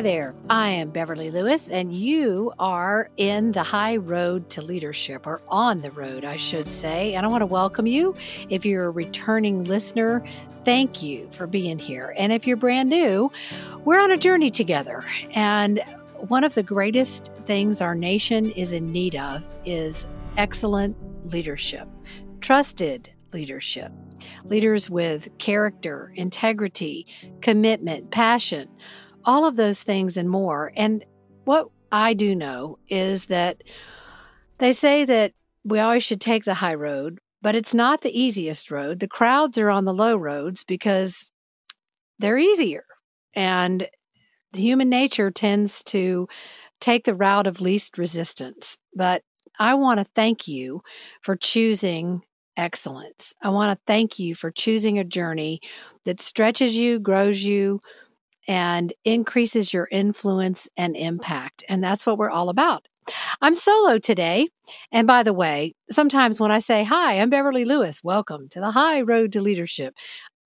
Hi there, I am Beverly Lewis, and you are in the high road to leadership, or on the road, I should say. And I want to welcome you. If you're a returning listener, thank you for being here. And if you're brand new, we're on a journey together. And one of the greatest things our nation is in need of is excellent leadership, trusted leadership, leaders with character, integrity, commitment, passion all of those things and more. And what I do know is that they say that we always should take the high road, but it's not the easiest road. The crowds are on the low roads because they're easier. And human nature tends to take the route of least resistance. But I want to thank you for choosing excellence. I want to thank you for choosing a journey that stretches you, grows you, and increases your influence and impact. And that's what we're all about. I'm solo today. And by the way, sometimes when I say, Hi, I'm Beverly Lewis, welcome to the high road to leadership,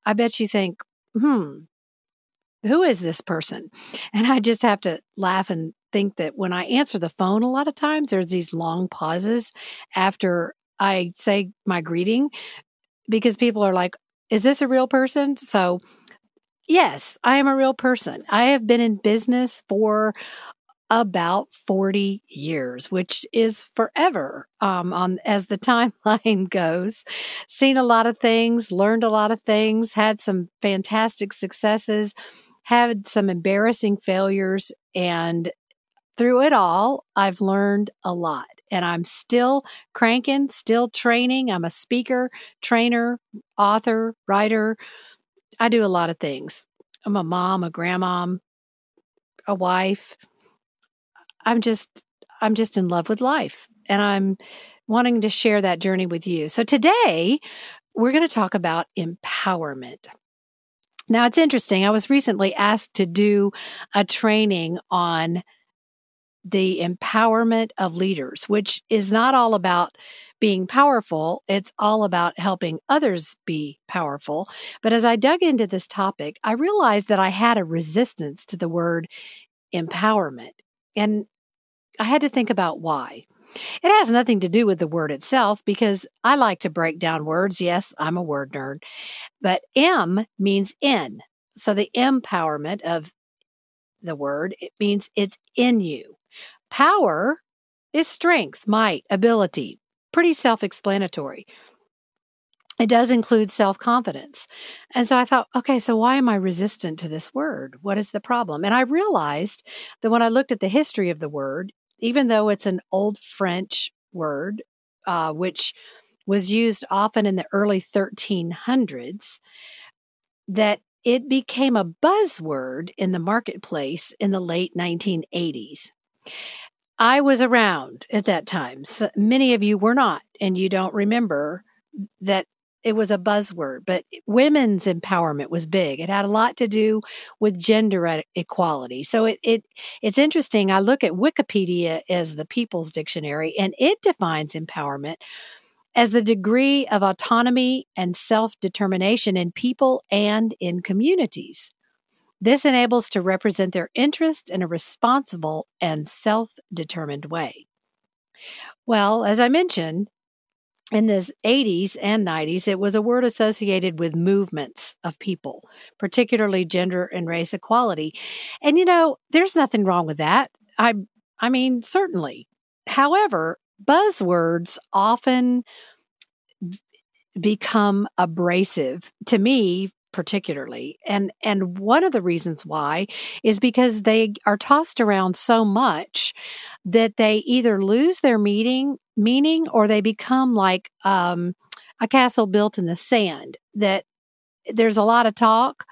I bet you think, Hmm, who is this person? And I just have to laugh and think that when I answer the phone, a lot of times there's these long pauses after I say my greeting because people are like, Is this a real person? So Yes, I am a real person. I have been in business for about 40 years, which is forever um, on as the timeline goes. Seen a lot of things, learned a lot of things, had some fantastic successes, had some embarrassing failures, and through it all, I've learned a lot. And I'm still cranking, still training. I'm a speaker, trainer, author, writer, I do a lot of things. I'm a mom, a grandmom, a wife. I'm just I'm just in love with life and I'm wanting to share that journey with you. So today we're going to talk about empowerment. Now it's interesting. I was recently asked to do a training on the empowerment of leaders, which is not all about being powerful, it's all about helping others be powerful. But as I dug into this topic, I realized that I had a resistance to the word empowerment. And I had to think about why. It has nothing to do with the word itself because I like to break down words. Yes, I'm a word nerd. But M means in. So the empowerment of the word, it means it's in you. Power is strength, might, ability, pretty self explanatory. It does include self confidence. And so I thought, okay, so why am I resistant to this word? What is the problem? And I realized that when I looked at the history of the word, even though it's an old French word, uh, which was used often in the early 1300s, that it became a buzzword in the marketplace in the late 1980s. I was around at that time. So many of you were not, and you don't remember that it was a buzzword, but women's empowerment was big. It had a lot to do with gender equality. So it, it it's interesting. I look at Wikipedia as the People's Dictionary, and it defines empowerment as the degree of autonomy and self determination in people and in communities. This enables to represent their interest in a responsible and self determined way. Well, as I mentioned, in the 80s and 90s, it was a word associated with movements of people, particularly gender and race equality. And you know, there's nothing wrong with that. I I mean, certainly. However, buzzwords often become abrasive to me particularly and and one of the reasons why is because they are tossed around so much that they either lose their meaning meaning or they become like um, a castle built in the sand that there's a lot of talk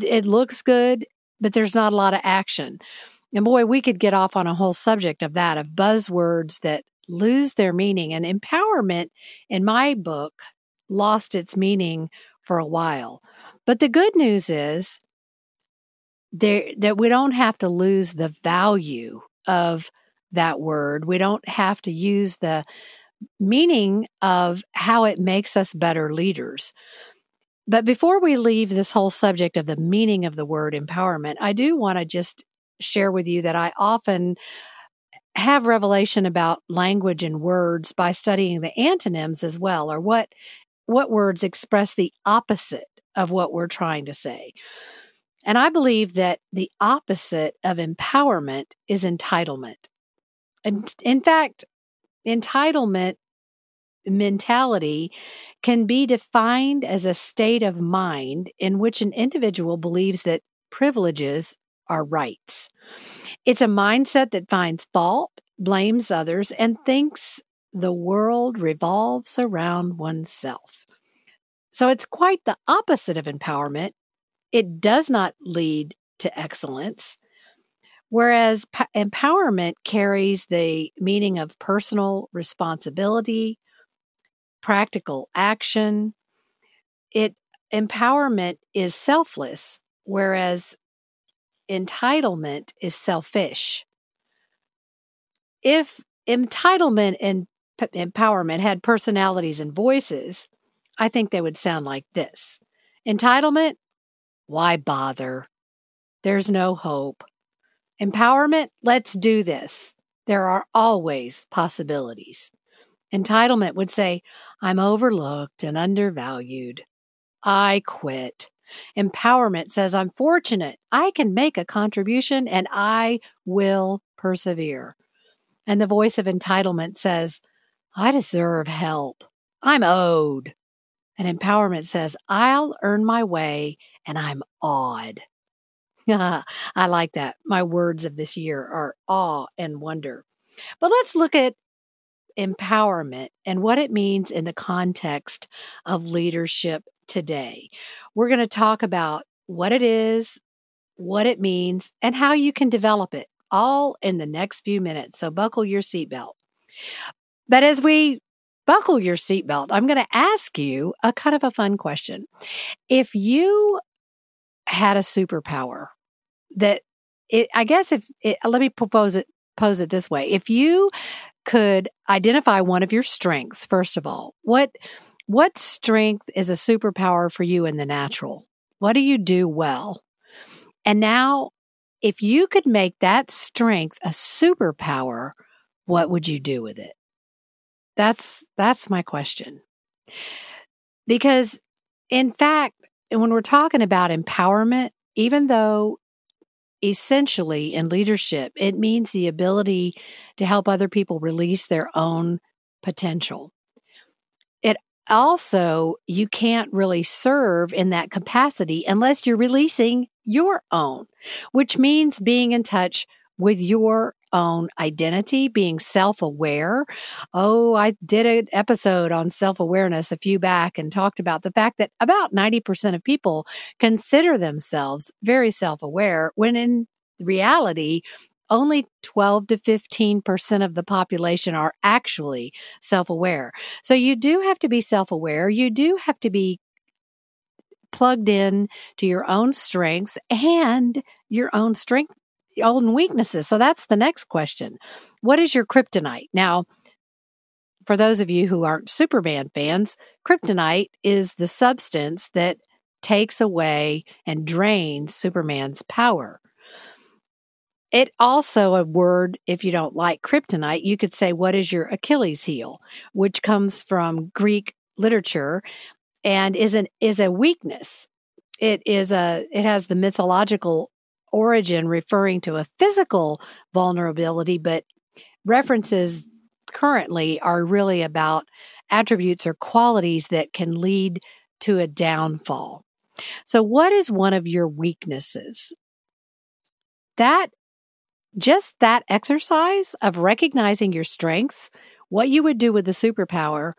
it looks good but there's not a lot of action. And boy we could get off on a whole subject of that of buzzwords that lose their meaning and empowerment in my book lost its meaning for a while but the good news is there that we don't have to lose the value of that word. We don't have to use the meaning of how it makes us better leaders. But before we leave this whole subject of the meaning of the word empowerment, I do want to just share with you that I often have revelation about language and words by studying the antonyms as well, or what what words express the opposite of what we're trying to say. And I believe that the opposite of empowerment is entitlement. And in fact, entitlement mentality can be defined as a state of mind in which an individual believes that privileges are rights. It's a mindset that finds fault, blames others, and thinks the world revolves around oneself. So it's quite the opposite of empowerment. It does not lead to excellence. Whereas p- empowerment carries the meaning of personal responsibility, practical action. It empowerment is selfless, whereas entitlement is selfish. If entitlement and p- empowerment had personalities and voices, I think they would sound like this Entitlement? Why bother? There's no hope. Empowerment? Let's do this. There are always possibilities. Entitlement would say, I'm overlooked and undervalued. I quit. Empowerment says, I'm fortunate. I can make a contribution and I will persevere. And the voice of entitlement says, I deserve help. I'm owed. And empowerment says, I'll earn my way and I'm awed. I like that. My words of this year are awe and wonder. But let's look at empowerment and what it means in the context of leadership today. We're going to talk about what it is, what it means, and how you can develop it all in the next few minutes. So buckle your seatbelt. But as we buckle your seatbelt, I'm going to ask you a kind of a fun question. If you had a superpower that it, I guess if it, let me propose it, pose it this way. If you could identify one of your strengths, first of all, what, what strength is a superpower for you in the natural? What do you do well? And now, if you could make that strength a superpower, what would you do with it? That's that's my question. Because in fact, when we're talking about empowerment, even though essentially in leadership, it means the ability to help other people release their own potential. It also, you can't really serve in that capacity unless you're releasing your own, which means being in touch with your own identity, being self aware. Oh, I did an episode on self awareness a few back and talked about the fact that about 90% of people consider themselves very self aware when in reality, only 12 to 15% of the population are actually self aware. So you do have to be self aware. You do have to be plugged in to your own strengths and your own strength own weaknesses. So that's the next question. What is your kryptonite? Now, for those of you who aren't Superman fans, kryptonite is the substance that takes away and drains Superman's power. It also a word, if you don't like kryptonite, you could say, What is your Achilles heel? which comes from Greek literature and is an is a weakness. It is a it has the mythological origin referring to a physical vulnerability, but references currently are really about attributes or qualities that can lead to a downfall. So, what is one of your weaknesses? That just that exercise of recognizing your strengths, what you would do with the superpower,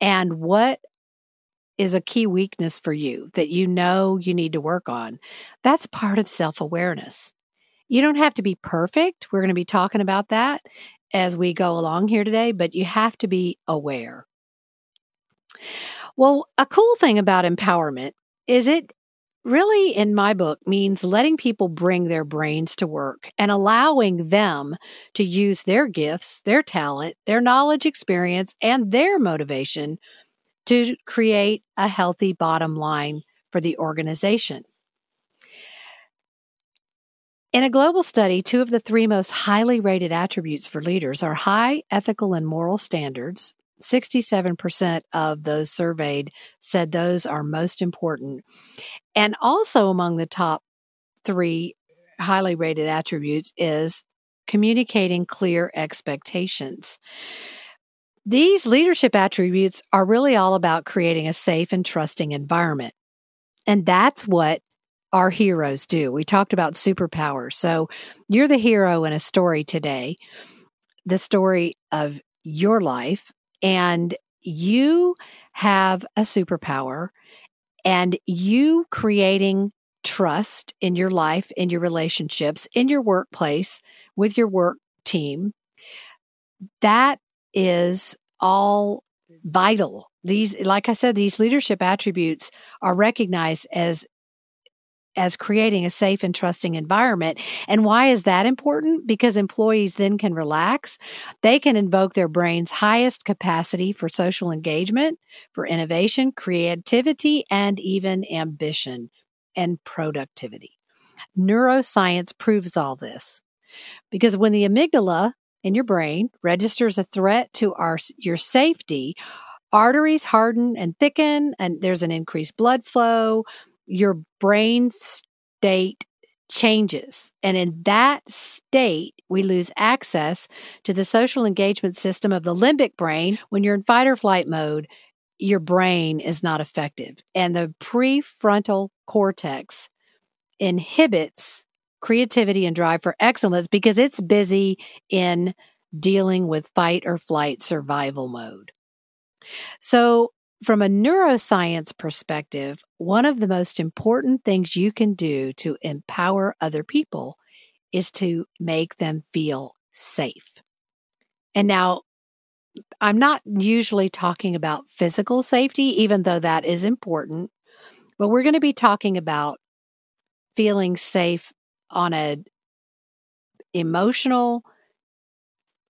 and what is a key weakness for you that you know you need to work on. That's part of self awareness. You don't have to be perfect. We're going to be talking about that as we go along here today, but you have to be aware. Well, a cool thing about empowerment is it really, in my book, means letting people bring their brains to work and allowing them to use their gifts, their talent, their knowledge, experience, and their motivation to create a healthy bottom line for the organization. In a global study, two of the three most highly rated attributes for leaders are high ethical and moral standards. 67% of those surveyed said those are most important. And also among the top three highly rated attributes is communicating clear expectations. These leadership attributes are really all about creating a safe and trusting environment. And that's what our heroes do. We talked about superpowers. So you're the hero in a story today, the story of your life, and you have a superpower and you creating trust in your life, in your relationships, in your workplace, with your work team. That is all vital. These, like I said, these leadership attributes are recognized as as creating a safe and trusting environment. And why is that important? Because employees then can relax. They can invoke their brain's highest capacity for social engagement, for innovation, creativity, and even ambition and productivity. Neuroscience proves all this because when the amygdala in your brain registers a threat to our your safety, arteries harden and thicken and there's an increased blood flow, your brain state changes. And in that state, we lose access to the social engagement system of the limbic brain. When you're in fight or flight mode, your brain is not effective. And the prefrontal cortex inhibits creativity and drive for excellence because it's busy in dealing with fight or flight survival mode. So, from a neuroscience perspective, one of the most important things you can do to empower other people is to make them feel safe. And now, I'm not usually talking about physical safety, even though that is important, but we're going to be talking about feeling safe on a emotional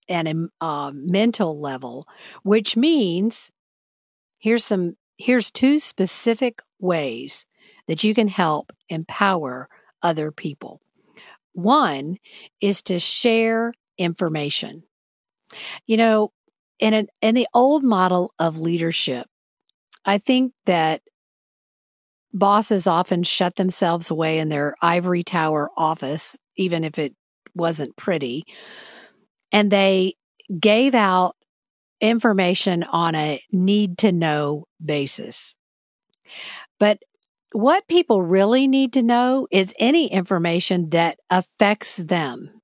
and uh, mental level, which means here's some here's two specific ways that you can help empower other people. One is to share information. You know, in an, in the old model of leadership, I think that bosses often shut themselves away in their ivory tower office, even if it wasn't pretty, and they gave out information on a need to know basis. But what people really need to know is any information that affects them.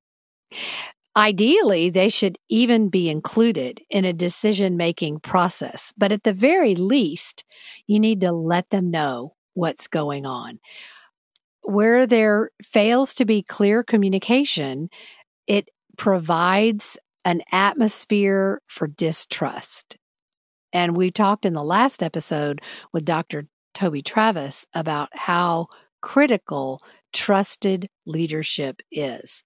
Ideally, they should even be included in a decision making process, but at the very least, you need to let them know what's going on. Where there fails to be clear communication, it provides an atmosphere for distrust. And we talked in the last episode with Dr. Toby Travis about how critical trusted leadership is.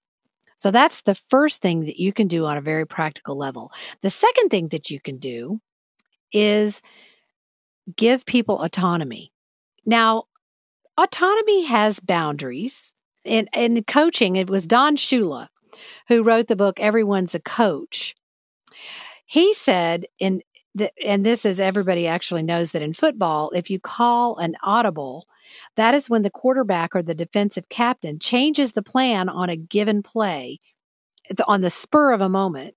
So that's the first thing that you can do on a very practical level. The second thing that you can do is give people autonomy. Now, autonomy has boundaries. In, in coaching, it was Don Shula who wrote the book Everyone's a Coach. He said in the, and this is everybody actually knows that in football, if you call an audible, that is when the quarterback or the defensive captain changes the plan on a given play on the spur of a moment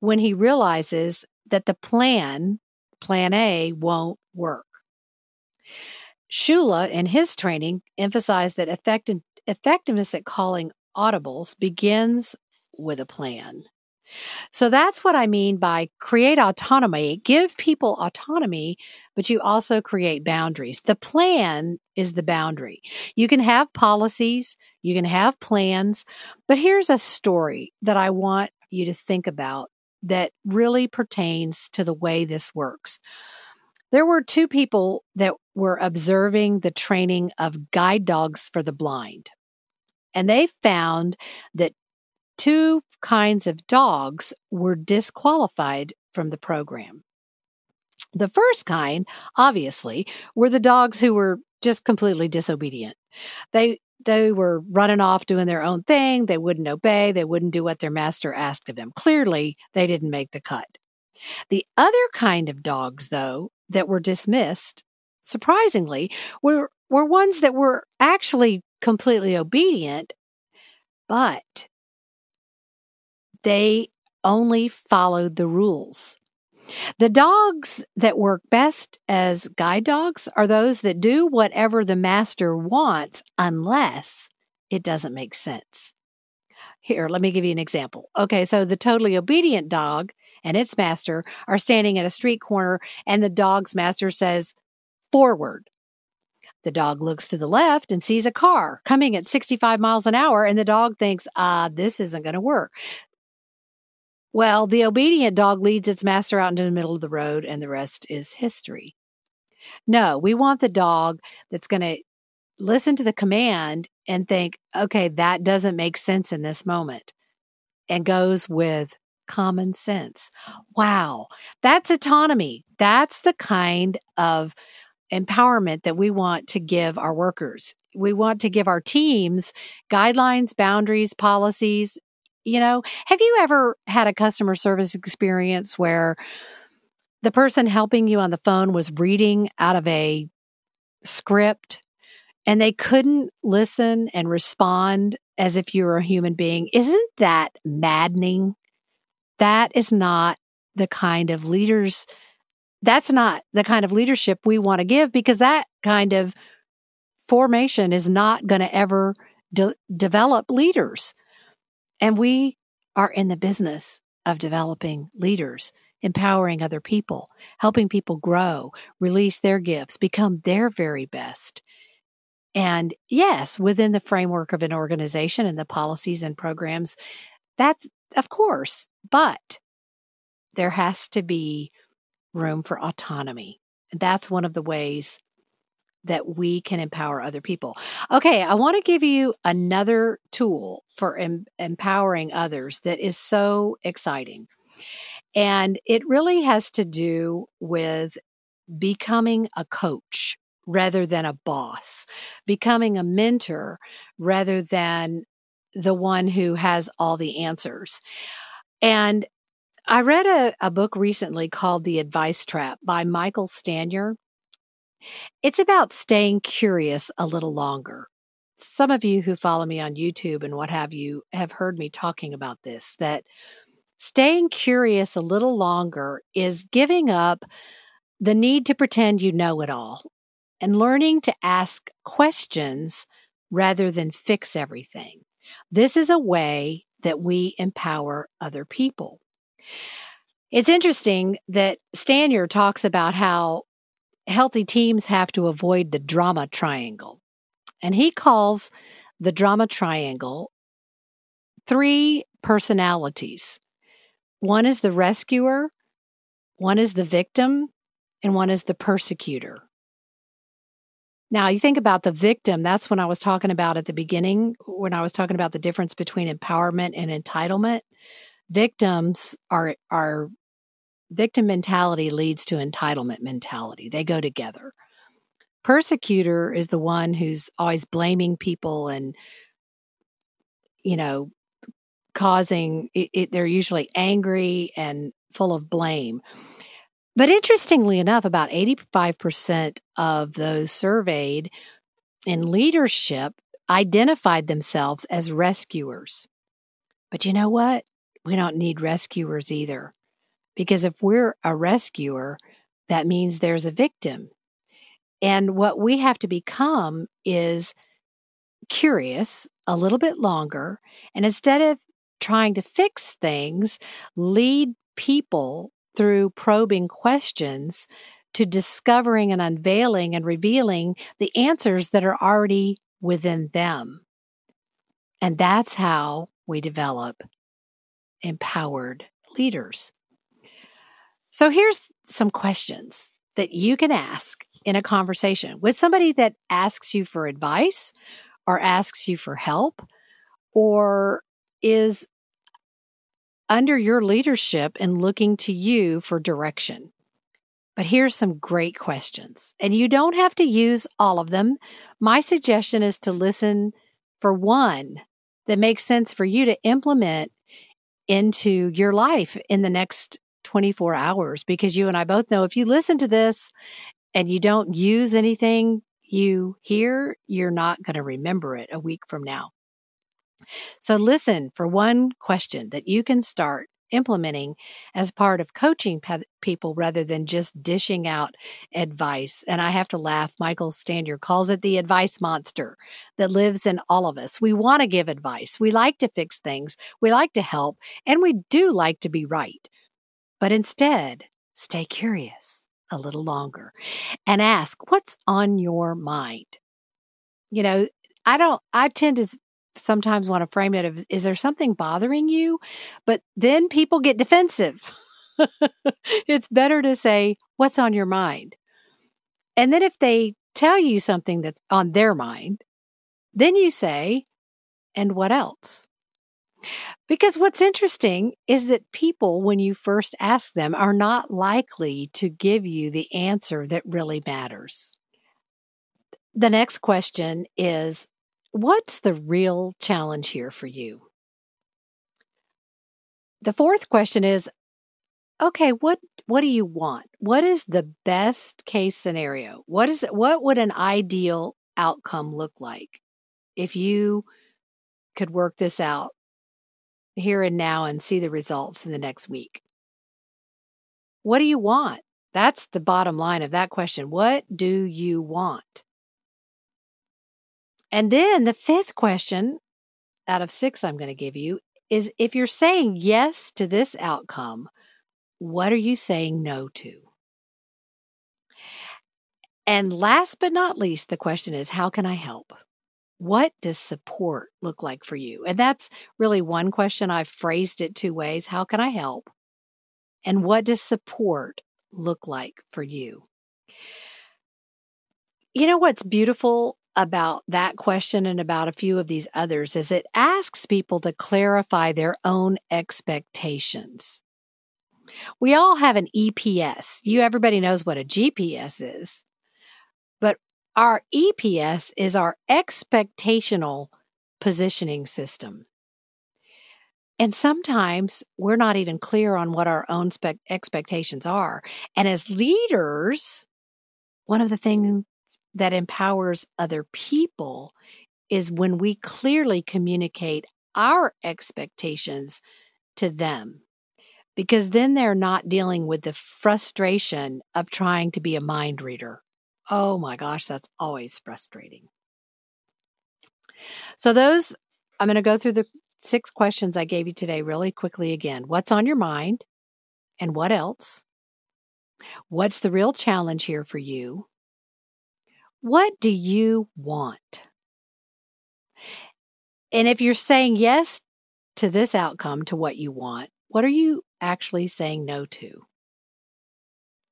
when he realizes that the plan, plan A, won't work. Shula, in his training, emphasized that effective, effectiveness at calling audibles begins with a plan. So that's what I mean by create autonomy, give people autonomy, but you also create boundaries. The plan is the boundary. You can have policies, you can have plans, but here's a story that I want you to think about that really pertains to the way this works. There were two people that were observing the training of guide dogs for the blind. And they found that two kinds of dogs were disqualified from the program. The first kind, obviously, were the dogs who were just completely disobedient. They they were running off doing their own thing. They wouldn't obey. They wouldn't do what their master asked of them. Clearly, they didn't make the cut. The other kind of dogs, though, that were dismissed, surprisingly, were, were ones that were actually completely obedient, but they only followed the rules. The dogs that work best as guide dogs are those that do whatever the master wants unless it doesn't make sense. Here, let me give you an example. Okay, so the totally obedient dog and its master are standing at a street corner, and the dog's master says, Forward. The dog looks to the left and sees a car coming at 65 miles an hour, and the dog thinks, ah, this isn't going to work. Well, the obedient dog leads its master out into the middle of the road, and the rest is history. No, we want the dog that's going to listen to the command and think, okay, that doesn't make sense in this moment, and goes with common sense. Wow, that's autonomy. That's the kind of empowerment that we want to give our workers. We want to give our teams guidelines, boundaries, policies, you know, have you ever had a customer service experience where the person helping you on the phone was reading out of a script and they couldn't listen and respond as if you were a human being? Isn't that maddening? That is not the kind of leaders that's not the kind of leadership we want to give because that kind of formation is not going to ever de- develop leaders. And we are in the business of developing leaders, empowering other people, helping people grow, release their gifts, become their very best. And yes, within the framework of an organization and the policies and programs, that's of course, but there has to be room for autonomy. That's one of the ways that we can empower other people. Okay, I want to give you another tool for em- empowering others that is so exciting. And it really has to do with becoming a coach rather than a boss, becoming a mentor rather than the one who has all the answers. And I read a, a book recently called The Advice Trap by Michael Stanier. It's about staying curious a little longer. Some of you who follow me on YouTube and what have you have heard me talking about this that staying curious a little longer is giving up the need to pretend you know it all and learning to ask questions rather than fix everything. This is a way that we empower other people. It's interesting that Stanier talks about how healthy teams have to avoid the drama triangle. And he calls the drama triangle three personalities one is the rescuer, one is the victim, and one is the persecutor. Now, you think about the victim, that's when I was talking about at the beginning, when I was talking about the difference between empowerment and entitlement. Victims are, are victim mentality leads to entitlement mentality. They go together. Persecutor is the one who's always blaming people and, you know, causing it, it, they're usually angry and full of blame. But interestingly enough, about 85% of those surveyed in leadership identified themselves as rescuers. But you know what? We don't need rescuers either. Because if we're a rescuer, that means there's a victim. And what we have to become is curious a little bit longer. And instead of trying to fix things, lead people through probing questions to discovering and unveiling and revealing the answers that are already within them. And that's how we develop empowered leaders. So here's some questions that you can ask in a conversation with somebody that asks you for advice or asks you for help or is under your leadership and looking to you for direction. But here's some great questions, and you don't have to use all of them. My suggestion is to listen for one that makes sense for you to implement into your life in the next 24 hours because you and I both know if you listen to this and you don't use anything you hear, you're not going to remember it a week from now. So listen for one question that you can start implementing as part of coaching pe- people rather than just dishing out advice. And I have to laugh. Michael Stanier calls it the advice monster that lives in all of us. We want to give advice. We like to fix things. We like to help and we do like to be right. But instead, stay curious a little longer and ask what's on your mind. You know, I don't, I tend to sometimes want to frame it as is there something bothering you? But then people get defensive. it's better to say, what's on your mind? And then if they tell you something that's on their mind, then you say, and what else? Because what's interesting is that people, when you first ask them, are not likely to give you the answer that really matters. The next question is What's the real challenge here for you? The fourth question is okay, what what do you want? What is the best case scenario? What is what would an ideal outcome look like if you could work this out here and now and see the results in the next week? What do you want? That's the bottom line of that question. What do you want? And then the fifth question out of six I'm going to give you is if you're saying yes to this outcome, what are you saying no to? And last but not least, the question is how can I help? What does support look like for you? And that's really one question. I've phrased it two ways. How can I help? And what does support look like for you? You know what's beautiful about that question and about a few of these others is it asks people to clarify their own expectations. We all have an EPS. You everybody knows what a GPS is. But our EPS is our expectational positioning system. And sometimes we're not even clear on what our own spe- expectations are. And as leaders, one of the things that empowers other people is when we clearly communicate our expectations to them. Because then they're not dealing with the frustration of trying to be a mind reader. Oh my gosh, that's always frustrating. So, those, I'm going to go through the six questions I gave you today really quickly again. What's on your mind? And what else? What's the real challenge here for you? What do you want? And if you're saying yes to this outcome, to what you want, what are you actually saying no to?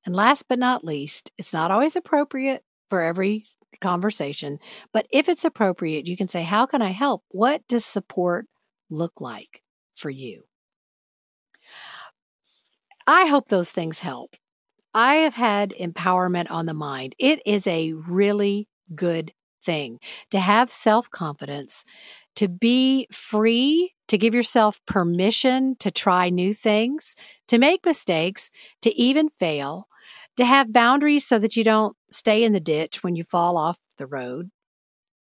And last but not least, it's not always appropriate for every conversation, but if it's appropriate, you can say, How can I help? What does support look like for you? I hope those things help. I have had empowerment on the mind. It is a really good thing to have self confidence, to be free, to give yourself permission to try new things, to make mistakes, to even fail, to have boundaries so that you don't stay in the ditch when you fall off the road.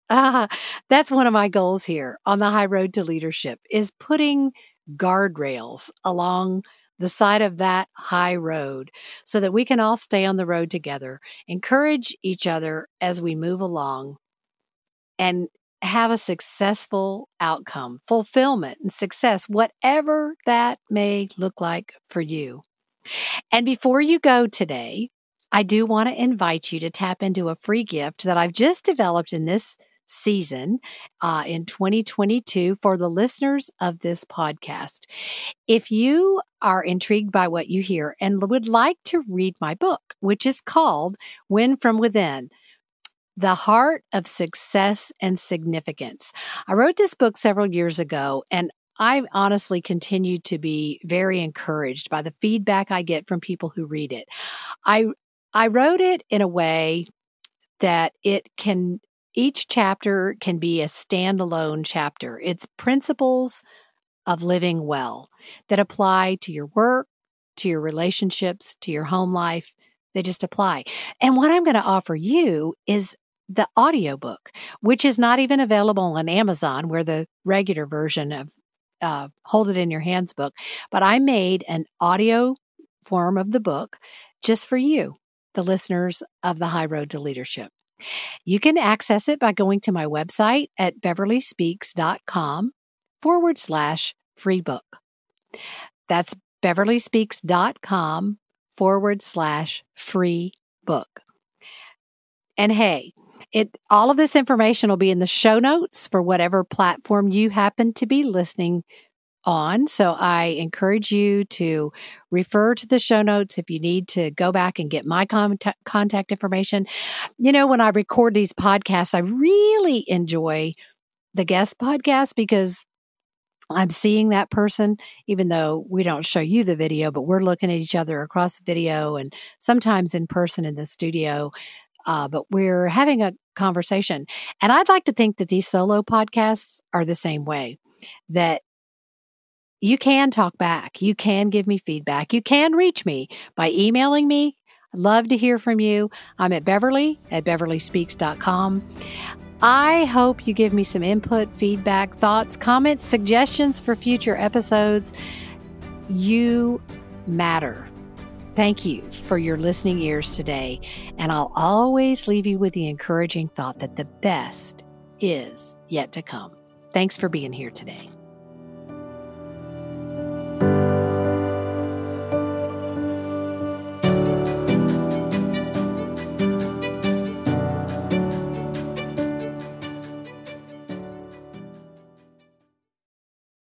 Ah, that's one of my goals here on the high road to leadership is putting guardrails along the side of that high road so that we can all stay on the road together, encourage each other as we move along, and have a successful outcome, fulfillment, and success, whatever that may look like for you. And before you go today, I do want to invite you to tap into a free gift that I've just developed in this season uh, in 2022 for the listeners of this podcast. If you are intrigued by what you hear and would like to read my book, which is called Win from Within, the Heart of Success and Significance. I wrote this book several years ago and I honestly continue to be very encouraged by the feedback I get from people who read it. I I wrote it in a way that it can each chapter can be a standalone chapter. It's principles of living well that apply to your work, to your relationships, to your home life. They just apply. And what I'm going to offer you is the audiobook, which is not even available on Amazon, where the regular version of uh, Hold It in Your Hands book. But I made an audio form of the book just for you, the listeners of The High Road to Leadership. You can access it by going to my website at beverlyspeaks.com forward slash free book. That's beverlyspeaks.com forward slash free book. And hey, it all of this information will be in the show notes for whatever platform you happen to be listening on. So I encourage you to refer to the show notes if you need to go back and get my contact, contact information. You know, when I record these podcasts, I really enjoy the guest podcast because I'm seeing that person, even though we don't show you the video, but we're looking at each other across the video and sometimes in person in the studio. Uh, but we're having a conversation. And I'd like to think that these solo podcasts are the same way that you can talk back. You can give me feedback. You can reach me by emailing me. I'd love to hear from you. I'm at Beverly at beverlyspeaks.com. I hope you give me some input, feedback, thoughts, comments, suggestions for future episodes. You matter. Thank you for your listening ears today. And I'll always leave you with the encouraging thought that the best is yet to come. Thanks for being here today.